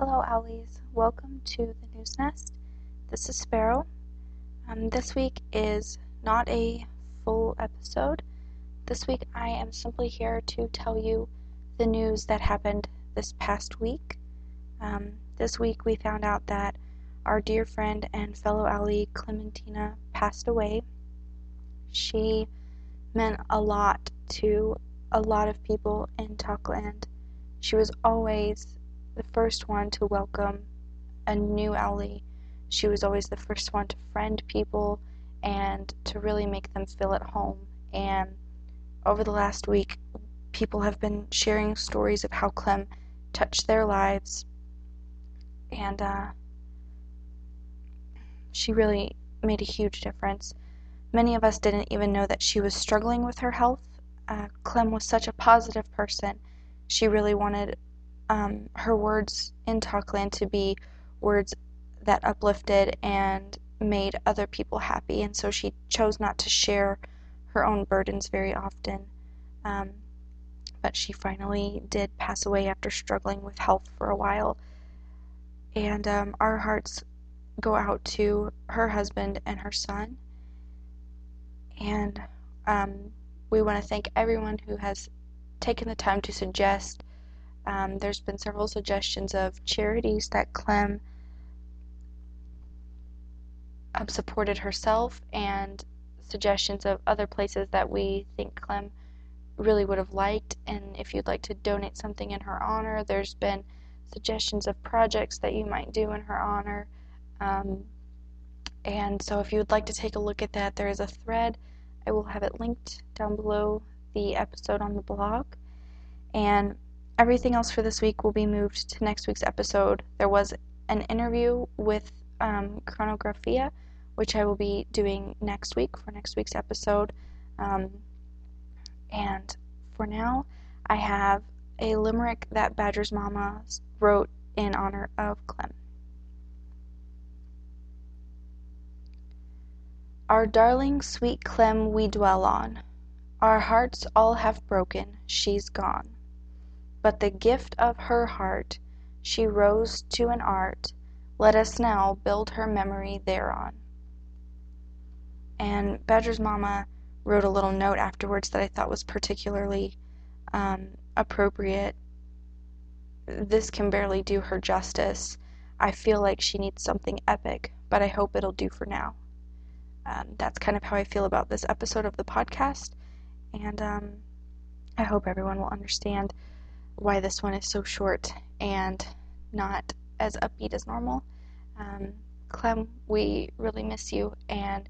Hello, Owlies. Welcome to the News Nest. This is Sparrow. Um, this week is not a full episode. This week I am simply here to tell you the news that happened this past week. Um, this week we found out that our dear friend and fellow owlie Clementina passed away. She meant a lot to a lot of people in Talkland. She was always the first one to welcome a new owlie. She was always the first one to friend people and to really make them feel at home. And over the last week, people have been sharing stories of how Clem touched their lives. And uh, she really made a huge difference. Many of us didn't even know that she was struggling with her health. Uh, Clem was such a positive person. She really wanted um, her words in Talkland to be words that uplifted and made other people happy, and so she chose not to share her own burdens very often. Um, but she finally did pass away after struggling with health for a while. And um, our hearts go out to her husband and her son. And um, we want to thank everyone who has taken the time to suggest um, there's been several suggestions of charities that Clem um, supported herself and suggestions of other places that we think Clem really would have liked. And if you'd like to donate something in her honor, there's been suggestions of projects that you might do in her honor. Um, and so if you would like to take a look at that, there is a thread. I will have it linked down below the episode on the blog. And everything else for this week will be moved to next week's episode. There was an interview with um, Chronographia, which I will be doing next week for next week's episode. Um, and for now, I have a limerick that Badger's Mama wrote in honor of Clem. Our darling sweet Clem we dwell on. Our hearts all have broken, she's gone but the gift of her heart She rose to an art, let us now build her memory thereon. And Badger's mama wrote a little note afterwards that I thought was particularly um, appropriate. This can barely do her justice. I feel like she needs something epic, but I hope it'll do for now. Um, that's kind of how I feel about this episode of the podcast, and um, I hope everyone will understand why this one is so short and not as upbeat as normal. Um, Clem, we really miss you, and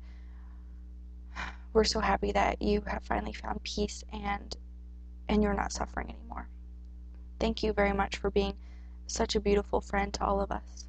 we're so happy that you have finally found peace and and you're not suffering anymore. Thank you very much for being such a beautiful friend to all of us.